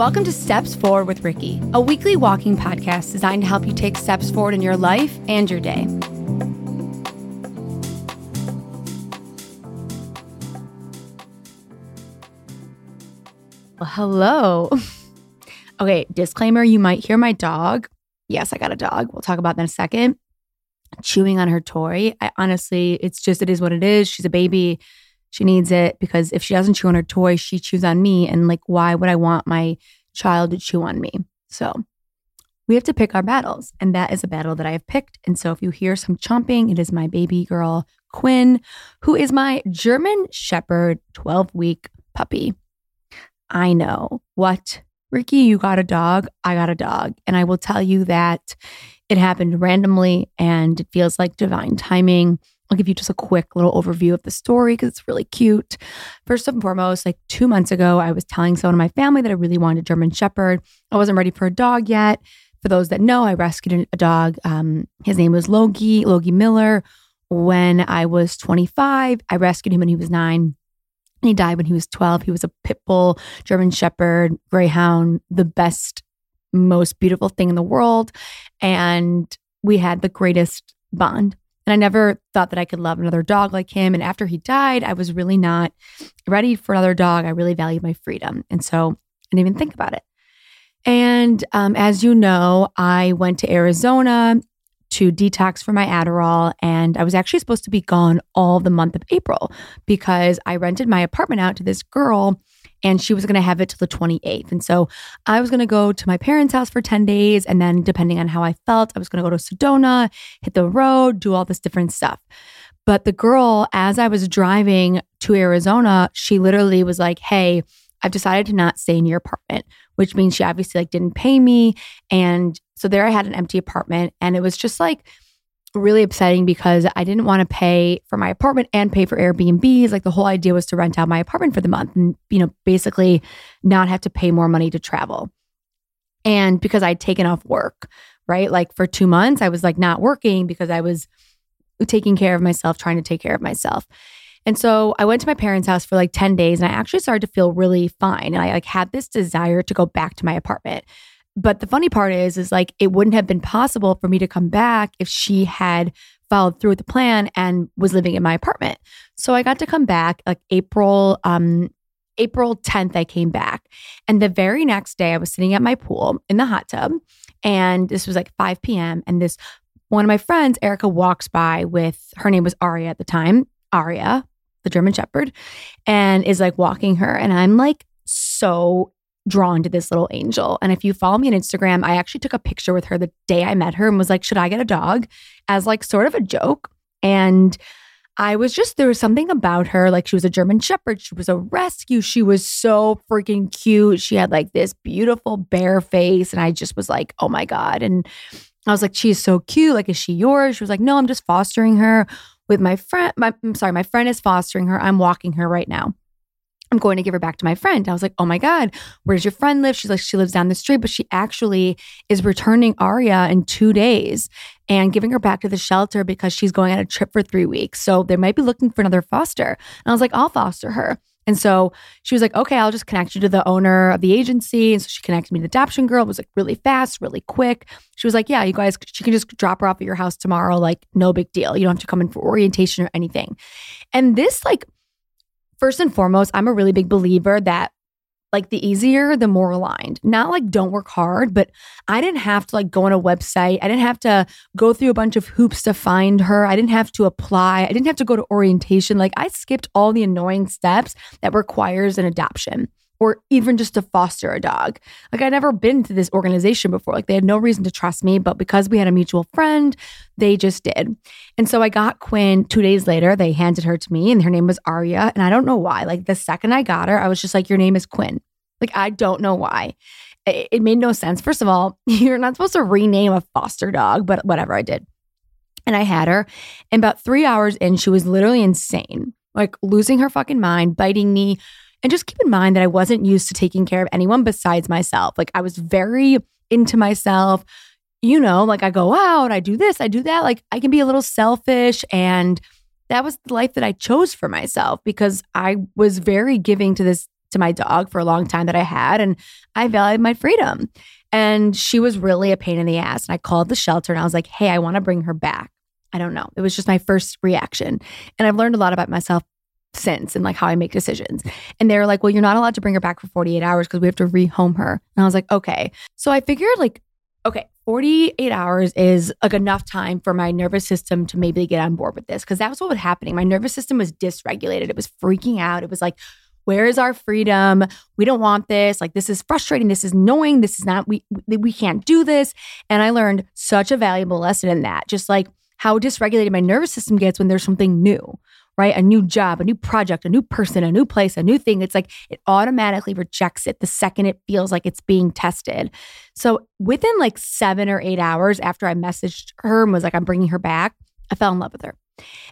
Welcome to Steps Forward with Ricky, a weekly walking podcast designed to help you take steps forward in your life and your day. Well, hello. Okay, disclaimer you might hear my dog. Yes, I got a dog. We'll talk about that in a second. Chewing on her toy. I honestly, it's just, it is what it is. She's a baby. She needs it because if she doesn't chew on her toy, she chews on me. And like, why would I want my child to chew on me? So we have to pick our battles. And that is a battle that I have picked. And so if you hear some chomping, it is my baby girl, Quinn, who is my German Shepherd 12 week puppy. I know what Ricky, you got a dog. I got a dog. And I will tell you that it happened randomly and it feels like divine timing. I'll give you just a quick little overview of the story because it's really cute. First and foremost, like two months ago, I was telling someone in my family that I really wanted a German Shepherd. I wasn't ready for a dog yet. For those that know, I rescued a dog. Um, his name was Logie, Logie Miller. When I was 25, I rescued him when he was nine. He died when he was 12. He was a pit bull, German Shepherd, Greyhound, the best, most beautiful thing in the world. And we had the greatest bond. And I never thought that I could love another dog like him. And after he died, I was really not ready for another dog. I really valued my freedom. And so I didn't even think about it. And um, as you know, I went to Arizona to detox for my Adderall. And I was actually supposed to be gone all the month of April because I rented my apartment out to this girl and she was going to have it till the 28th. And so I was going to go to my parents' house for 10 days. And then, depending on how I felt, I was going to go to Sedona, hit the road, do all this different stuff. But the girl, as I was driving to Arizona, she literally was like, Hey, I've decided to not stay in your apartment, which means she obviously like didn't pay me. And so there I had an empty apartment and it was just like really upsetting because I didn't want to pay for my apartment and pay for Airbnbs. Like the whole idea was to rent out my apartment for the month and, you know, basically not have to pay more money to travel. And because I'd taken off work, right? Like for two months, I was like not working because I was taking care of myself, trying to take care of myself. And so I went to my parents' house for like 10 days and I actually started to feel really fine. And I like had this desire to go back to my apartment. But the funny part is, is like it wouldn't have been possible for me to come back if she had followed through with the plan and was living in my apartment. So I got to come back like April, um, April 10th, I came back. And the very next day I was sitting at my pool in the hot tub. And this was like 5 p.m. And this one of my friends, Erica, walks by with her name was Aria at the time. Aria, the German Shepherd, and is like walking her. And I'm like so drawn to this little angel. And if you follow me on Instagram, I actually took a picture with her the day I met her and was like, should I get a dog? As like sort of a joke. And I was just, there was something about her. Like she was a German Shepherd. She was a rescue. She was so freaking cute. She had like this beautiful bear face. And I just was like, oh my God. And I was like, she's so cute. Like, is she yours? She was like, no, I'm just fostering her with my friend. My, I'm sorry, my friend is fostering her. I'm walking her right now. I'm going to give her back to my friend. I was like, oh my God, where does your friend live? She's like, she lives down the street, but she actually is returning Aria in two days and giving her back to the shelter because she's going on a trip for three weeks. So they might be looking for another foster. And I was like, I'll foster her. And so she was like, okay, I'll just connect you to the owner of the agency. And so she connected me to the adoption girl. It was like really fast, really quick. She was like, yeah, you guys, she can just drop her off at your house tomorrow. Like, no big deal. You don't have to come in for orientation or anything. And this, like, first and foremost, I'm a really big believer that like the easier, the more aligned. Not like don't work hard, but I didn't have to like go on a website. I didn't have to go through a bunch of hoops to find her. I didn't have to apply. I didn't have to go to orientation. Like I skipped all the annoying steps that requires an adoption or even just to foster a dog. Like I'd never been to this organization before. Like they had no reason to trust me, but because we had a mutual friend, they just did. And so I got Quinn two days later. They handed her to me and her name was Aria. And I don't know why. Like the second I got her, I was just like, your name is Quinn. Like I don't know why. It, it made no sense. First of all, you're not supposed to rename a foster dog, but whatever, I did. And I had her. And about three hours in, she was literally insane, like losing her fucking mind, biting me and just keep in mind that I wasn't used to taking care of anyone besides myself. Like I was very into myself. You know, like I go out, I do this, I do that. Like I can be a little selfish. And that was the life that I chose for myself because I was very giving to this to my dog for a long time that I had, and I valued my freedom. And she was really a pain in the ass. And I called the shelter and I was like, hey, I want to bring her back. I don't know. It was just my first reaction. And I've learned a lot about myself since and like how I make decisions. And they were like, well, you're not allowed to bring her back for 48 hours because we have to rehome her. And I was like, okay. So I figured like, okay, 48 hours is like enough time for my nervous system to maybe get on board with this because that was what was happening. My nervous system was dysregulated. It was freaking out. It was like, where is our freedom? We don't want this. Like this is frustrating. This is annoying. This is not we we can't do this. And I learned such a valuable lesson in that. Just like how dysregulated my nervous system gets when there's something new, right? A new job, a new project, a new person, a new place, a new thing. It's like it automatically rejects it the second it feels like it's being tested. So within like seven or eight hours after I messaged her and was like, I'm bringing her back, I fell in love with her.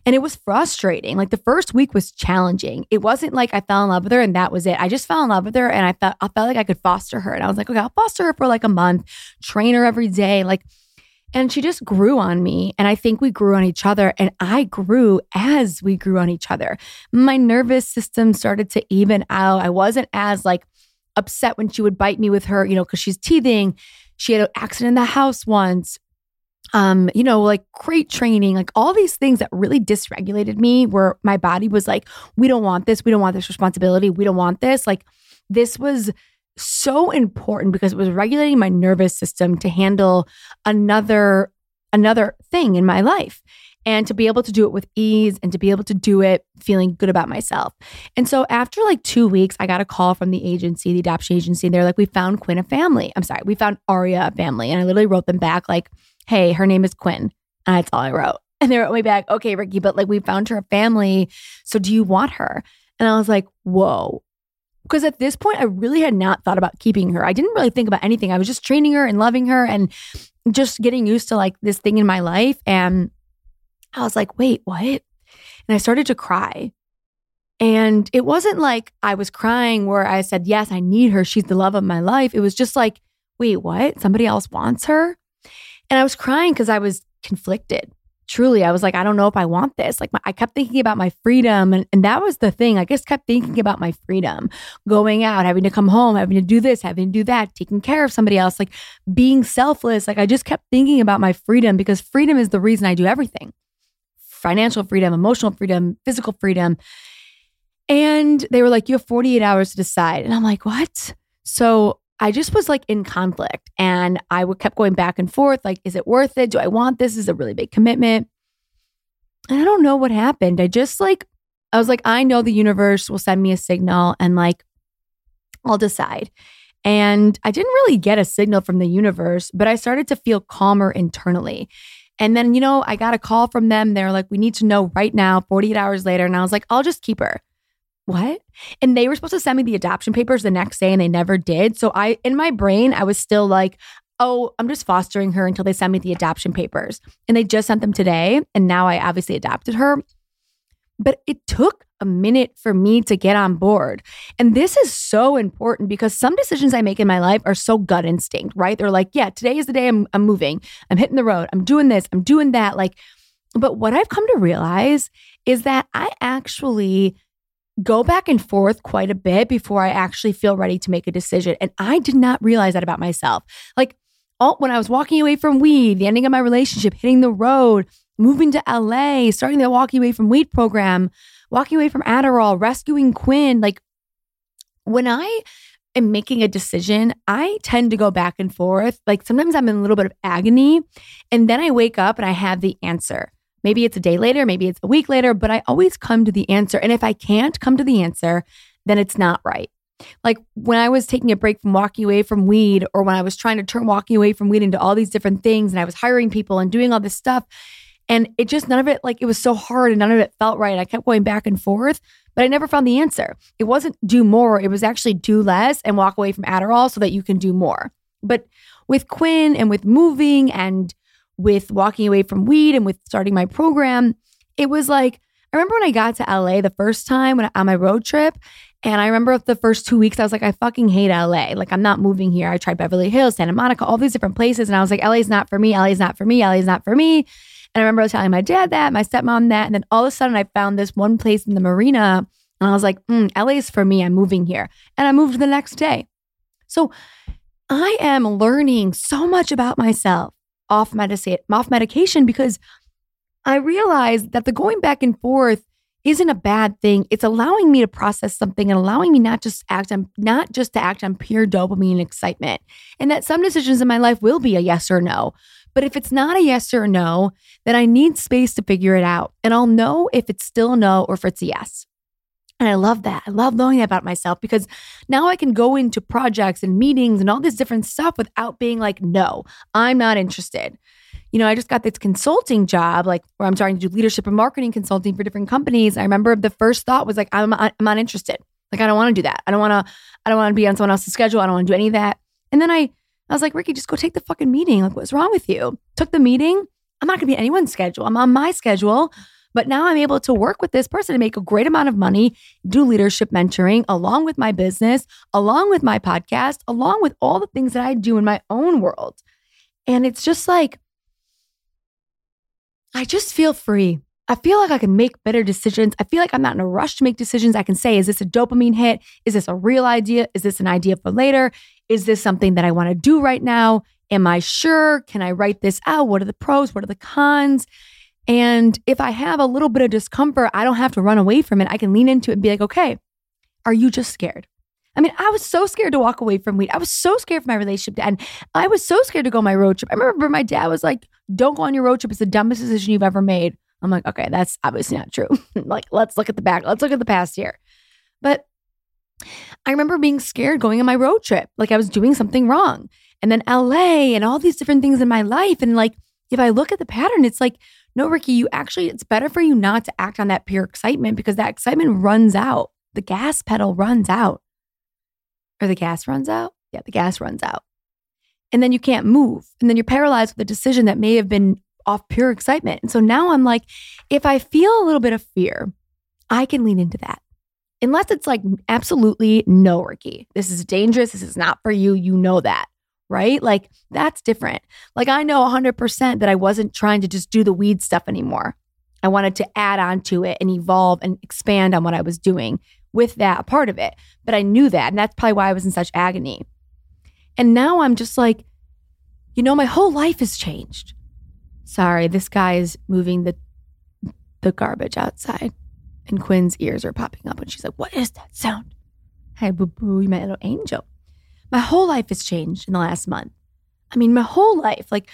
And it was frustrating. Like the first week was challenging. It wasn't like I fell in love with her and that was it. I just fell in love with her and I felt I felt like I could foster her. And I was like, okay, I'll foster her for like a month, train her every day. Like and she just grew on me. And I think we grew on each other. And I grew as we grew on each other. My nervous system started to even out. I wasn't as like upset when she would bite me with her, you know, because she's teething. She had an accident in the house once um, you know, like crate training, like all these things that really dysregulated me, where my body was like, we don't want this, we don't want this responsibility, we don't want this. Like, this was so important because it was regulating my nervous system to handle another another thing in my life and to be able to do it with ease and to be able to do it feeling good about myself. And so after like 2 weeks I got a call from the agency, the adoption agency. They're like we found Quinn a family. I'm sorry, we found Aria a family and I literally wrote them back like hey, her name is Quinn. And that's all I wrote. And they wrote me back, okay, Ricky, but like we found her a family. So do you want her? And I was like, whoa. Because at this point, I really had not thought about keeping her. I didn't really think about anything. I was just training her and loving her and just getting used to like this thing in my life. And I was like, wait, what? And I started to cry. And it wasn't like I was crying where I said, yes, I need her. She's the love of my life. It was just like, wait, what? Somebody else wants her? And I was crying because I was conflicted. Truly, I was like, I don't know if I want this. Like, my, I kept thinking about my freedom. And, and that was the thing. I just kept thinking about my freedom, going out, having to come home, having to do this, having to do that, taking care of somebody else, like being selfless. Like, I just kept thinking about my freedom because freedom is the reason I do everything financial freedom, emotional freedom, physical freedom. And they were like, you have 48 hours to decide. And I'm like, what? So I just was like in conflict and I would kept going back and forth like is it worth it? Do I want this? Is a really big commitment? And I don't know what happened. I just like I was like I know the universe will send me a signal and like I'll decide. And I didn't really get a signal from the universe, but I started to feel calmer internally. And then, you know, I got a call from them. They're like, we need to know right now, 48 hours later. And I was like, I'll just keep her what? And they were supposed to send me the adoption papers the next day and they never did. So I, in my brain, I was still like, oh, I'm just fostering her until they send me the adoption papers. And they just sent them today. And now I obviously adopted her. But it took a minute for me to get on board. And this is so important because some decisions I make in my life are so gut instinct, right? They're like, yeah, today is the day I'm, I'm moving. I'm hitting the road. I'm doing this. I'm doing that. Like, but what I've come to realize is that I actually go back and forth quite a bit before I actually feel ready to make a decision. And I did not realize that about myself. Like, all, when I was walking away from weed, the ending of my relationship, hitting the road, moving to LA, starting the walking away from weed program, walking away from Adderall, rescuing Quinn, like when I am making a decision, I tend to go back and forth. Like sometimes I'm in a little bit of agony and then I wake up and I have the answer. Maybe it's a day later, maybe it's a week later, but I always come to the answer. And if I can't come to the answer, then it's not right. Like when I was taking a break from walking away from weed, or when I was trying to turn walking away from weed into all these different things, and I was hiring people and doing all this stuff. And it just, none of it, like it was so hard and none of it felt right. I kept going back and forth, but I never found the answer. It wasn't do more, it was actually do less and walk away from Adderall so that you can do more. But with Quinn and with moving and with walking away from weed and with starting my program, it was like, I remember when I got to LA the first time when, on my road trip, and I remember the first two weeks, I was like, I fucking hate LA. Like, I'm not moving here. I tried Beverly Hills, Santa Monica, all these different places. And I was like, LA's not for me. LA's not for me. LA's not for me. And I remember telling my dad that, my stepmom that. And then all of a sudden, I found this one place in the marina And I was like, mm, LA is for me. I'm moving here. And I moved the next day. So I am learning so much about myself off, medica- off medication because I realized that the going back and forth isn't a bad thing. It's allowing me to process something and allowing me not just act on not just to act on pure dopamine and excitement. And that some decisions in my life will be a yes or no. But if it's not a yes or no, then I need space to figure it out. And I'll know if it's still no or if it's a yes. And I love that. I love knowing that about myself because now I can go into projects and meetings and all this different stuff without being like, no, I'm not interested. You know, I just got this consulting job, like where I'm starting to do leadership and marketing consulting for different companies. I remember the first thought was like, I'm, I'm not interested. Like, I don't want to do that. I don't want to, I don't want to be on someone else's schedule. I don't want to do any of that. And then I, I was like, Ricky, just go take the fucking meeting. Like, what's wrong with you? Took the meeting. I'm not going to be anyone's schedule. I'm on my schedule. But now I'm able to work with this person to make a great amount of money, do leadership mentoring along with my business, along with my podcast, along with all the things that I do in my own world. And it's just like, I just feel free. I feel like I can make better decisions. I feel like I'm not in a rush to make decisions. I can say, is this a dopamine hit? Is this a real idea? Is this an idea for later? Is this something that I want to do right now? Am I sure? Can I write this out? What are the pros? What are the cons? And if I have a little bit of discomfort, I don't have to run away from it. I can lean into it and be like, okay, are you just scared? I mean, I was so scared to walk away from weed. I was so scared for my relationship to end. I was so scared to go on my road trip. I remember my dad was like, don't go on your road trip. It's the dumbest decision you've ever made. I'm like, okay, that's obviously not true. like, let's look at the back. Let's look at the past year. But I remember being scared going on my road trip. Like I was doing something wrong. And then LA and all these different things in my life. And like, if I look at the pattern, it's like no, Ricky, you actually, it's better for you not to act on that pure excitement because that excitement runs out. The gas pedal runs out. Or the gas runs out? Yeah, the gas runs out. And then you can't move. And then you're paralyzed with a decision that may have been off pure excitement. And so now I'm like, if I feel a little bit of fear, I can lean into that. Unless it's like absolutely no, Ricky, this is dangerous. This is not for you. You know that right? Like that's different. Like I know 100% that I wasn't trying to just do the weed stuff anymore. I wanted to add on to it and evolve and expand on what I was doing with that part of it. But I knew that. And that's probably why I was in such agony. And now I'm just like, you know, my whole life has changed. Sorry, this guy is moving the the garbage outside. And Quinn's ears are popping up and she's like, What is that sound? Hey, boo boo, you my little angel. My whole life has changed in the last month. I mean, my whole life. Like,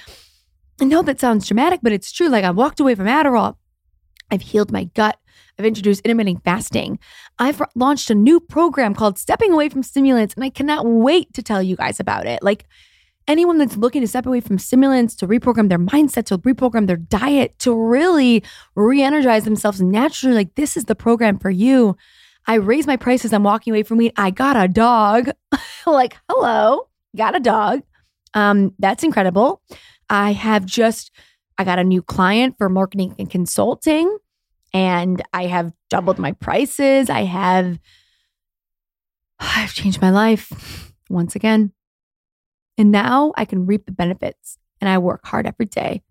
I know that sounds dramatic, but it's true. Like, I walked away from Adderall. I've healed my gut. I've introduced intermittent fasting. I've launched a new program called Stepping Away from Stimulants, and I cannot wait to tell you guys about it. Like, anyone that's looking to step away from stimulants, to reprogram their mindset, to reprogram their diet, to really re energize themselves naturally, like, this is the program for you. I raised my prices. I'm walking away from weed. I got a dog. like, hello, got a dog. Um, that's incredible. I have just, I got a new client for marketing and consulting, and I have doubled my prices. I have, I've changed my life once again. And now I can reap the benefits and I work hard every day.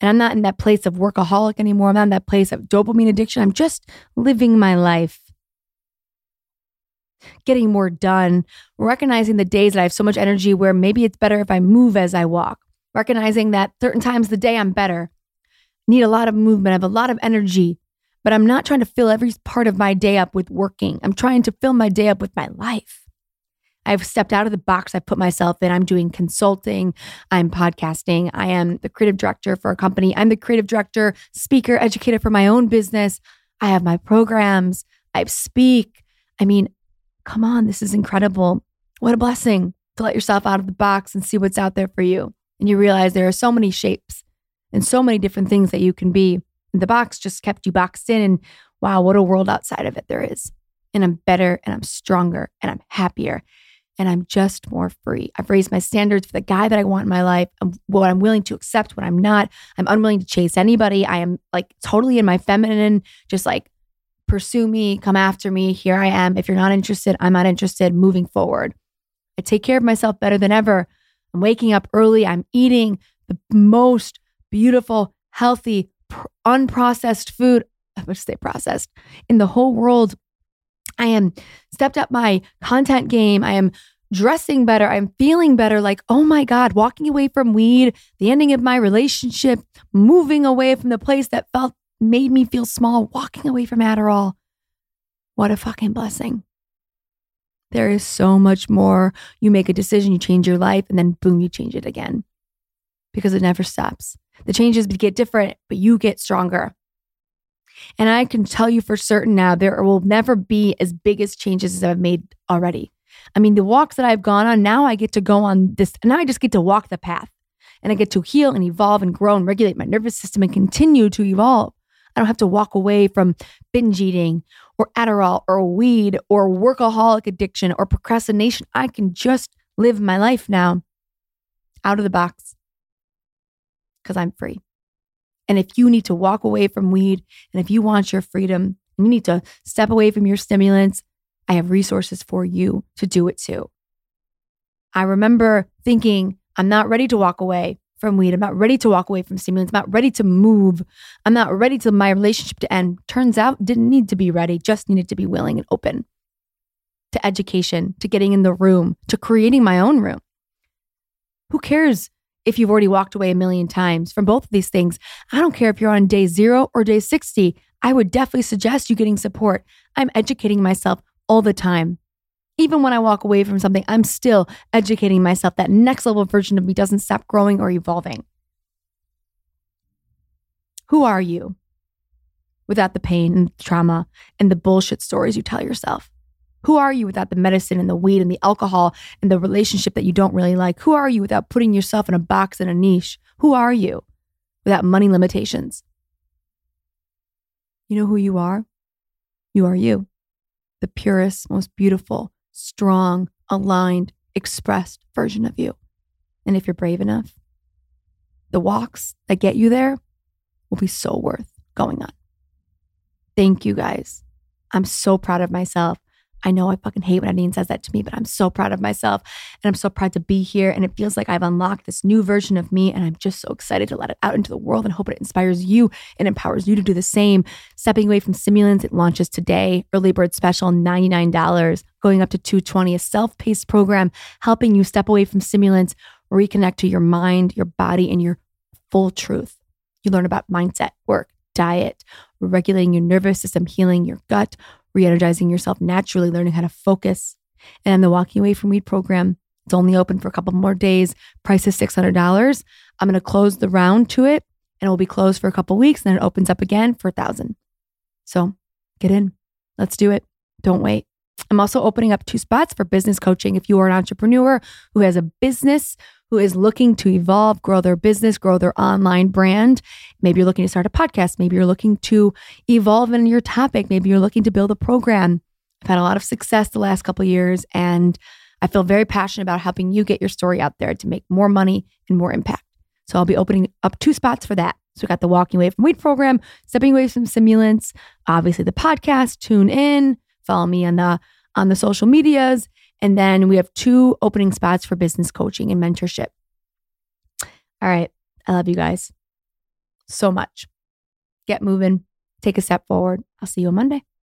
And I'm not in that place of workaholic anymore. I'm not in that place of dopamine addiction. I'm just living my life getting more done, recognizing the days that I have so much energy where maybe it's better if I move as I walk, recognizing that certain times of the day I'm better, need a lot of movement, I have a lot of energy, but I'm not trying to fill every part of my day up with working. I'm trying to fill my day up with my life. I've stepped out of the box I've put myself in. I'm doing consulting, I'm podcasting, I am the creative director for a company, I'm the creative director, speaker, educator for my own business. I have my programs, I speak. I mean, come on, this is incredible. What a blessing to let yourself out of the box and see what's out there for you. And you realize there are so many shapes and so many different things that you can be. And the box just kept you boxed in. And wow, what a world outside of it there is. And I'm better and I'm stronger and I'm happier and I'm just more free. I've raised my standards for the guy that I want in my life, what I'm willing to accept, what I'm not. I'm unwilling to chase anybody. I am like totally in my feminine, just like pursue me, come after me. Here I am. If you're not interested, I'm not interested. Moving forward. I take care of myself better than ever. I'm waking up early. I'm eating the most beautiful, healthy, pr- unprocessed food. I would say processed in the whole world. I am stepped up my content game. I am dressing better. I'm feeling better. Like, oh my God, walking away from weed, the ending of my relationship, moving away from the place that felt made me feel small, walking away from Adderall. What a fucking blessing. There is so much more. You make a decision, you change your life, and then boom, you change it again because it never stops. The changes get different, but you get stronger. And I can tell you for certain now, there will never be as big as changes as I've made already. I mean, the walks that I've gone on, now I get to go on this, And now I just get to walk the path and I get to heal and evolve and grow and regulate my nervous system and continue to evolve. I don't have to walk away from binge eating or Adderall or weed or workaholic addiction or procrastination. I can just live my life now out of the box because I'm free. And if you need to walk away from weed and if you want your freedom and you need to step away from your stimulants, I have resources for you to do it too. I remember thinking, I'm not ready to walk away from weed. I'm not ready to walk away from stimulants. I'm not ready to move. I'm not ready to my relationship to end. Turns out, didn't need to be ready, just needed to be willing and open to education, to getting in the room, to creating my own room. Who cares if you've already walked away a million times from both of these things? I don't care if you're on day zero or day 60. I would definitely suggest you getting support. I'm educating myself all the time. Even when I walk away from something, I'm still educating myself. That next level version of me doesn't stop growing or evolving. Who are you without the pain and trauma and the bullshit stories you tell yourself? Who are you without the medicine and the weed and the alcohol and the relationship that you don't really like? Who are you without putting yourself in a box and a niche? Who are you without money limitations? You know who you are? You are you, the purest, most beautiful, strong, aligned, expressed version of you. And if you're brave enough, the walks that get you there will be so worth going on. Thank you guys. I'm so proud of myself. I know I fucking hate when Nadine says that to me, but I'm so proud of myself and I'm so proud to be here. And it feels like I've unlocked this new version of me. And I'm just so excited to let it out into the world and hope it inspires you and empowers you to do the same. Stepping away from stimulants, it launches today. Early bird special, $99, going up to 220 a self-paced program helping you step away from stimulants, reconnect to your mind, your body, and your full truth. You learn about mindset, work, diet, regulating your nervous system, healing your gut, re energizing yourself naturally, learning how to focus. And the Walking Away from Weed program, it's only open for a couple more days. Price is $600. I'm going to close the round to it and it will be closed for a couple weeks. Then it opens up again for a thousand. So get in. Let's do it. Don't wait. I'm also opening up two spots for business coaching. If you are an entrepreneur who has a business, who is looking to evolve, grow their business, grow their online brand. Maybe you're looking to start a podcast. Maybe you're looking to evolve in your topic. Maybe you're looking to build a program. I've had a lot of success the last couple years, and I feel very passionate about helping you get your story out there to make more money and more impact. So I'll be opening up two spots for that. So we got the Walking Away from Weed program, Stepping Away from Stimulants, obviously the podcast. Tune in, follow me on the on the social medias, and then we have two opening spots for business coaching and mentorship. All right. I love you guys so much. Get moving, take a step forward. I'll see you on Monday.